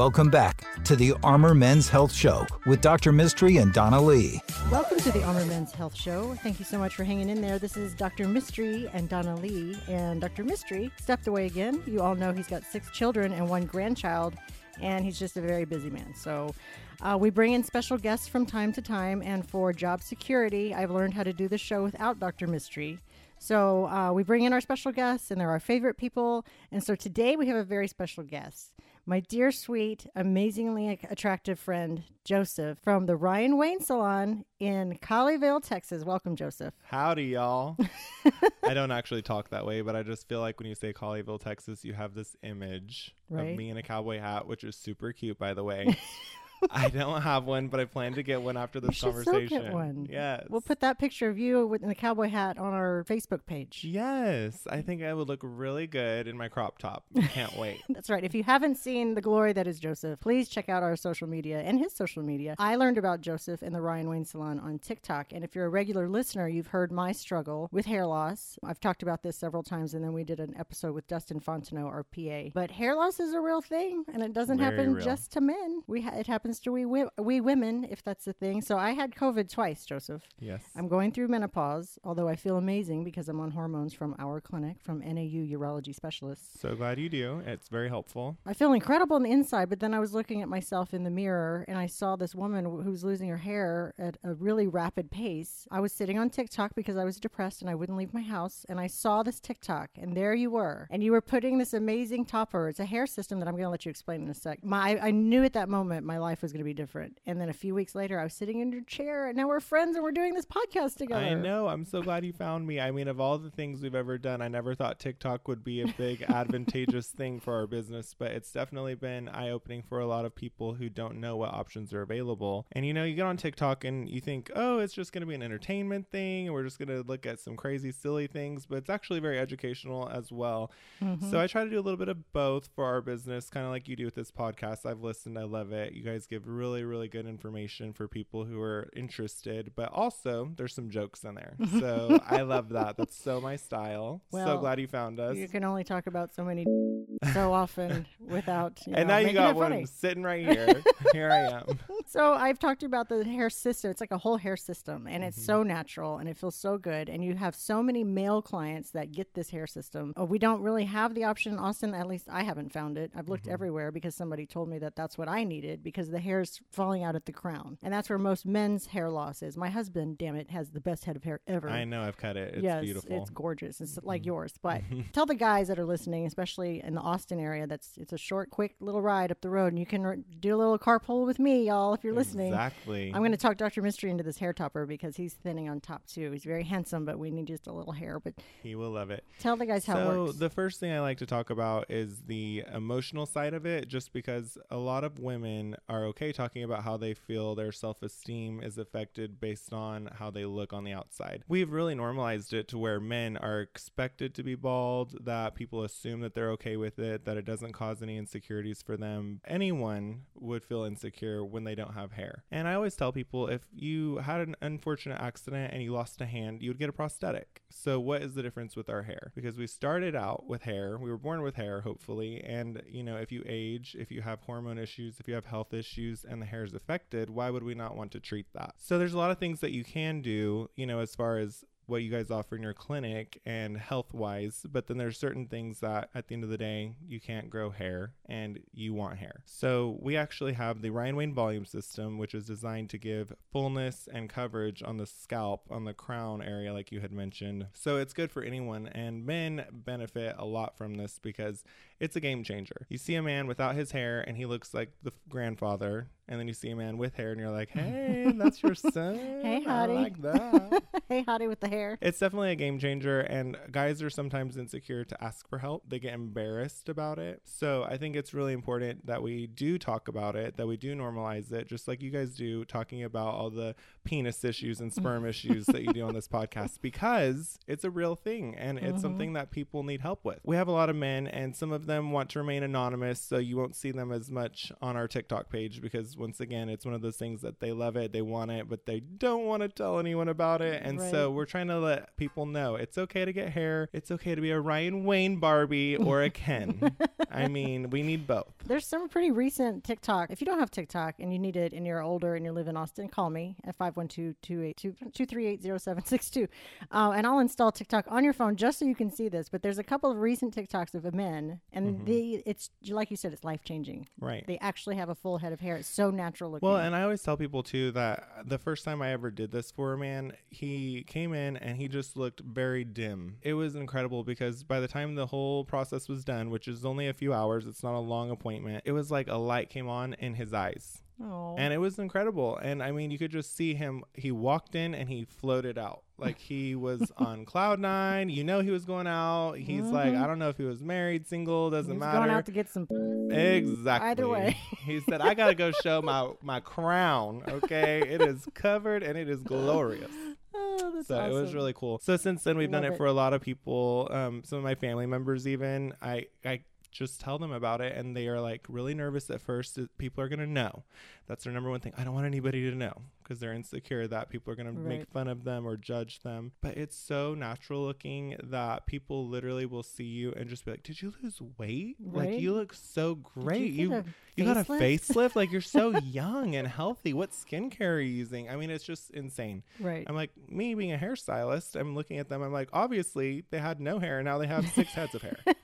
Welcome back to the Armor Men's Health Show with Dr. Mistry and Donna Lee. Welcome to the Armor Men's Health Show. Thank you so much for hanging in there. This is Dr. Mistry and Donna Lee. And Dr. Mistry stepped away again. You all know he's got six children and one grandchild, and he's just a very busy man. So uh, we bring in special guests from time to time. And for job security, I've learned how to do the show without Dr. Mistry. So uh, we bring in our special guests, and they're our favorite people. And so today we have a very special guest my dear, sweet, amazingly attractive friend, Joseph, from the Ryan Wayne Salon in Colleyville, Texas. Welcome, Joseph. Howdy, y'all. I don't actually talk that way, but I just feel like when you say Colleyville, Texas, you have this image Right. of me in a cowboy hat, which is super cute, by the way. I don't have one, but I plan to get one after this should so conversation. get one. Yes. We'll put that picture of you with in a cowboy hat on our Facebook page. Yes, I think I would look really good in my crop top. Can't wait. That's right. If you haven't seen the glory that is Joseph, please check out our social media and his social media. I learned about Joseph in the Ryan Wayne Salon on TikTok. And if you're a regular listener, you've heard my struggle with hair loss. I've talked about this several times, and then we did an episode with Dustin Fontenot, our PA. But hair loss is a real thing, and it doesn't Very happen real. just to men. We ha- it happens to we wi- we women, if that's the thing. So I had COVID twice, Joseph. Yes. I'm going through menopause, although I feel amazing because I'm on hormones from our clinic, from NAU Urology Specialists. so glad you do. It's very helpful. I feel incredible on the inside, but then I was looking at myself in the mirror and I saw this woman who was losing her hair at a really rapid pace. I was sitting on TikTok because I was depressed and I wouldn't leave my house. And I saw this TikTok, and there you were. And you were putting this amazing topper. It's a hair system that I'm going to let you explain in a sec. My, I knew at that moment my life was going to be different. And then a few weeks later, I was sitting in your chair, and now we're friends and we're doing this podcast together. I know. I'm so glad you found me. I mean, of all the things we've ever done, I never thought TikTok would be a big advantageous thing for our business, but it's definitely been eye opening for a lot of people who don't know what options are available. And you know, you get on TikTok and you think, oh, it's just going to be an entertainment thing, and we're just going to look at some crazy, silly things, but it's actually very educational as well. Mm-hmm. So I try to do a little bit of both for our business, kind of like you do with this podcast. I've listened, I love it. You guys give really, really good information for people who are interested, but also there's some jokes in there. So I love that. That's so my style. so glad you found us. You can only talk about so many so often without. You and know, now you got one funny. sitting right here. here I am. So I've talked about the hair system. It's like a whole hair system, and Mm-hmm. it's so natural, and it feels so good. And you have so many male clients that get this hair system. Oh, we don't really have the option in Austin. At least I haven't found it. I've Mm-hmm. looked everywhere because somebody told me that that's what I needed because the hair's falling out at the crown, and that's where most men's hair loss is. My husband, damn it, has the best head of hair ever. I know I've cut it. It's yes, beautiful. Mm-hmm. it's gorgeous. It's like yours. But tell the guys that are listening, especially in the Austin area, that's it's a short, quick little ride up the road, and you can r- do a little carpool with me, y'all, if you're listening. Exactly. I'm going to talk Dr. Mistry into this hair topper because he's thinning on top too. He's very handsome, but we need just a little hair. But he will love it. tell the guys how it works. so the first thing I like to talk about is the emotional side of it, just because a lot of women are okay talking about how they feel their self-esteem is affected based on how they look on the outside. We've really normalized it to where men are expected to be bald, that people assume that they're okay with it, that it doesn't cause any insecurities for them. Anyone would feel insecure when they don't have hair. And I always tell people if you had an unfortunate accident and you lost a hand, you would get a prosthetic. So what is the difference with our hair? Because we started out with hair, we were born with hair hopefully, and you know, if you age, if you have hormone issues, if you have health issues and the hair is affected, why would we not want to treat that? So there's a lot of things that you can do, you know, as far as what you guys offer in your clinic and health wise, but then there's certain things that at the end of the day you can't grow hair and you want hair. So we actually have the Ryan Wayne volume system, which is designed to give fullness and coverage on the scalp, on the crown area, like you had mentioned. So it's good for anyone, and men benefit a lot from this because it's a game changer. You see a man without his hair and he looks like the grandfather, and then you see a man with hair and you're like, hey, that's your son. Hey, I hottie. like that. hey, hottie with the hair. It's definitely a game changer, and guys are sometimes insecure to ask for help. They get embarrassed about it. So I think it's really important that we do talk about it, that we do normalize it, just like you guys do, talking about all the penis issues and sperm issues that you do on this podcast, because it's a real thing and it's mm-hmm. something that people need help with. We have a lot of men, and some of them want to remain anonymous, so you won't see them as much on our TikTok page because once again, it's one of those things that they love it, they want it, but they don't want to tell anyone about it. And Right. so we're trying to let people know it's okay to get hair. It's okay to be a Ryan Wayne Barbie or a Ken. I mean, we need both. There's some pretty recent TikTok. If you don't have TikTok and you need it and you're older and you live in Austin, call me at 512-282-238-0762. Uh, and I'll install TikTok on your phone just so you can see this. But there's a couple of recent TikToks of men and Mm-hmm. they it's like you said, it's life changing. Right. They actually have a full head of hair. It's so natural looking. Well, and I always tell people too that the first time I ever did this for a man, he came in and he just looked very dim. It was incredible because by the time the whole process was done, which is only a few hours, it's not a long appointment, it was like a light came on in his eyes. Oh. And it was incredible. And I mean, you could just see him. He walked in and he floated out. Like he was on cloud nine. You know, he was going out. He's like, I don't know if he was married, single, doesn't He's matter. going out to get some. Exactly. Either way. he said, "I gotta go show my my crown. Okay, it is covered and it is glorious." Oh, So it was really cool. So since then, we've done it it. for a lot of people. Um, some of my family members, even I, I just tell them about it, and they are like really nervous at first. that People are gonna know. That's their number one thing. I don't want anybody to know because they're insecure that people are gonna make fun of them or judge them. But it's so natural looking that people literally will see you and just be like, "Did you lose weight? Right. Like you look so great. you You." you got a facelift?" facelift like you're so young and healthy what skincare are you using i mean it's just insane Right. I'm like, me being a hairstylist, I'm looking at them. I'm like, obviously they had no hair, and now they have six heads of hair.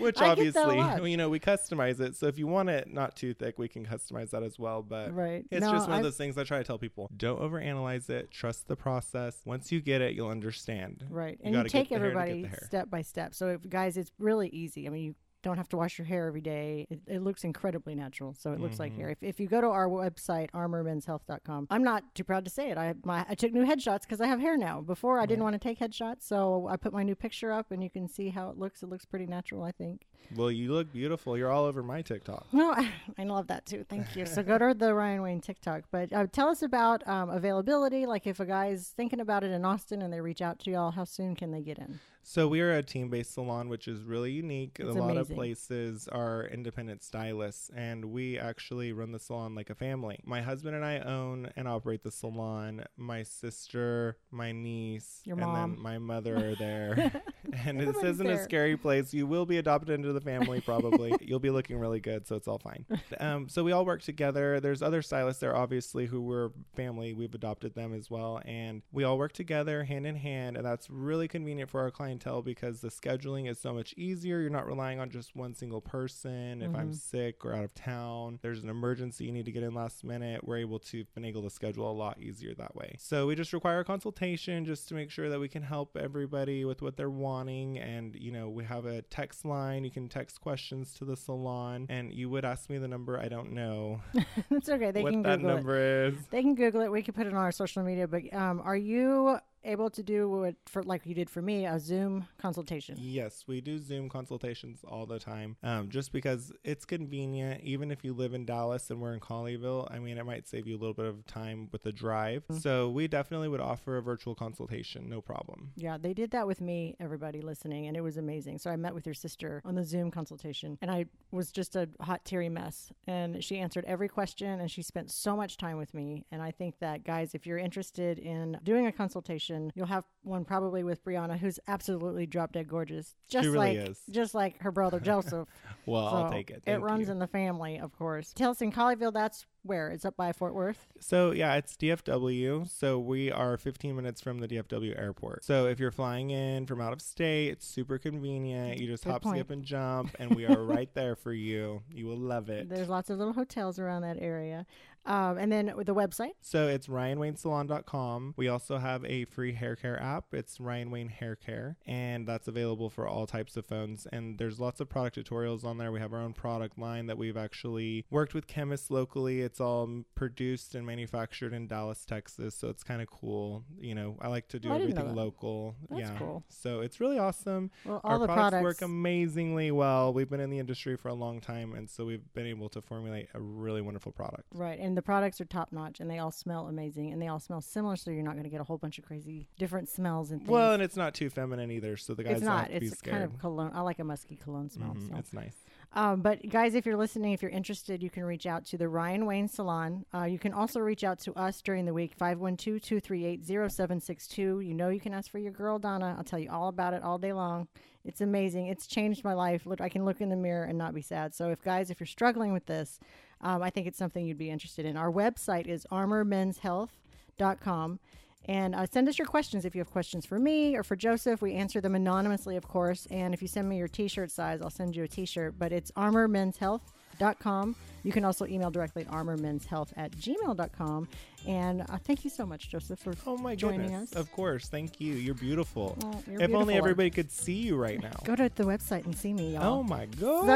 Which I get that a obviously, you know, we customize it. So if you want it not too thick, we can customize that as well. But Right. it's No, just one of I've- those things I try to tell people: don't overanalyze it. Trust the process. Once you get it, you'll understand. Right. You and you take the hair to get everybody step by step. So, if, guys, it's really easy. I mean, you don't have to wash your hair every day. It, it looks incredibly natural. So, it looks like Mm-hmm. hair. If, if you go to our website, armormenshealth.com, I'm not too proud to say it. I, my, I took new headshots because I have hair now. Before, I didn't want to take headshots. So, I put my new picture up and you can see how it looks. It looks pretty natural, I think. Well, you look beautiful. You're all over my TikTok. No, I, I love that too. Thank you. So go to the Ryan Wayne TikTok. But uh, tell us about um, availability. Like if a guy's thinking about it in Austin and they reach out to y'all, how soon can they get in? So we are a team-based salon, which is really unique. It's a lot of places are independent stylists, and we actually run the salon like a family. My husband and I own and operate the salon. My sister, my niece, Your and mom. then my mother are there. and this isn't there. a scary place. You will be adopted into the family probably. You'll be looking really good, so it's all fine. Um, so we all work together. There's other stylists there, obviously, who we're family. We've adopted them as well, and we all work together hand in hand, and that's really convenient for our clientele because the scheduling is so much easier. You're not relying on just one single person. If I'm sick or out of town, there's an emergency you need to get in last minute. We're able to finagle the schedule a lot easier that way. So we just require a consultation just to make sure that we can help everybody with what they're wanting. And you know, we have a text line. You can text questions to the salon, and you would ask me the number. I don't know it's okay. They what can Google it. number is. They can Google it. We can put it on our social media. But um, are you able to do what for like you did for me a Zoom consultation? Yes, we do Zoom consultations all the time. Um, just because it's convenient, even if you live in Dallas and we're in Colleyville. I mean, it might save you a little bit of time with the drive. So we definitely would offer a virtual consultation, no problem. Yeah, they did that with me, everybody listening, and it was amazing. So I met with your sister on the Zoom consultation, and I was just a hot, teary mess. And she answered every question, and she spent so much time with me. And I think that, guys, if you're interested in doing a consultation, you'll have one probably with Brianna, who's absolutely drop dead gorgeous, just really like is. just like her brother Joseph. Well, I'll take it. it runs you. in the family, of course. Tell us in Colleyville, that's where it's up by Fort Worth. So yeah, it's DFW. So we are 15 minutes from the DFW airport. So if you're flying in from out of state, it's super convenient. You just Good hop, point. skip, and jump, and we are right there for you. You will love it. There's lots of little hotels around that area. Um, and then the website, So it's ryanwaynesalon.com. We also have a free hair care app. It's Ryan Wayne Hair Care, and that's available for all types of phones. And there's lots of product tutorials on there. We have our own product line that we've actually worked with chemists locally. It's all produced and manufactured in Dallas, Texas. So it's kind of cool. You know, I like to do Oh, everything local. That's yeah. cool. So it's really awesome. well, all Our the products, products work amazingly well. We've been in the industry for a long time, and so we've been able to formulate a really wonderful product. Right. And and the products are top notch, and they all smell amazing, and they all smell similar, so you're not going to get a whole bunch of crazy different smells and things. Well, and it's not too feminine either, so the guys it's don't to It's kind of cologne. I like a musky cologne smell. Mhm, so. It's nice. Um, but guys, if you're listening, if you're interested, you can reach out to the Ryan Wayne Salon. Uh, you can also reach out to us during the week, 512-238-0762. You know you can ask for your girl, Donna. I'll tell you all about it all day long. It's amazing. It's changed my life. Look, I can look in the mirror and not be sad. So if guys, if you're struggling with this, um, I think it's something you'd be interested in. Our website is armormenshealth.com. And uh, send us your questions if you have questions for me or for Joseph. We answer them anonymously, of course. And if you send me your t shirt size, I'll send you a t shirt. But it's armormenshealth.com. You can also email directly at armormenshealth at gmail.com. And uh, thank you so much, Joseph, for Oh my joining goodness. us. Of course. Thank you. You're beautiful. Oh, you're if only everybody could see you right now. Go to the website and see me, y'all. Oh my god.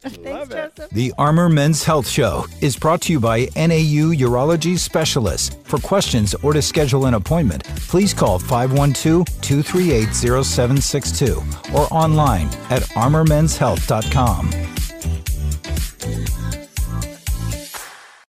so cute. Thanks, it. Joseph. The Armor Men's Health Show is brought to you by NAU Urology Specialists. For questions or to schedule an appointment, please call 512 238 0762 or online at armormenshealth.com.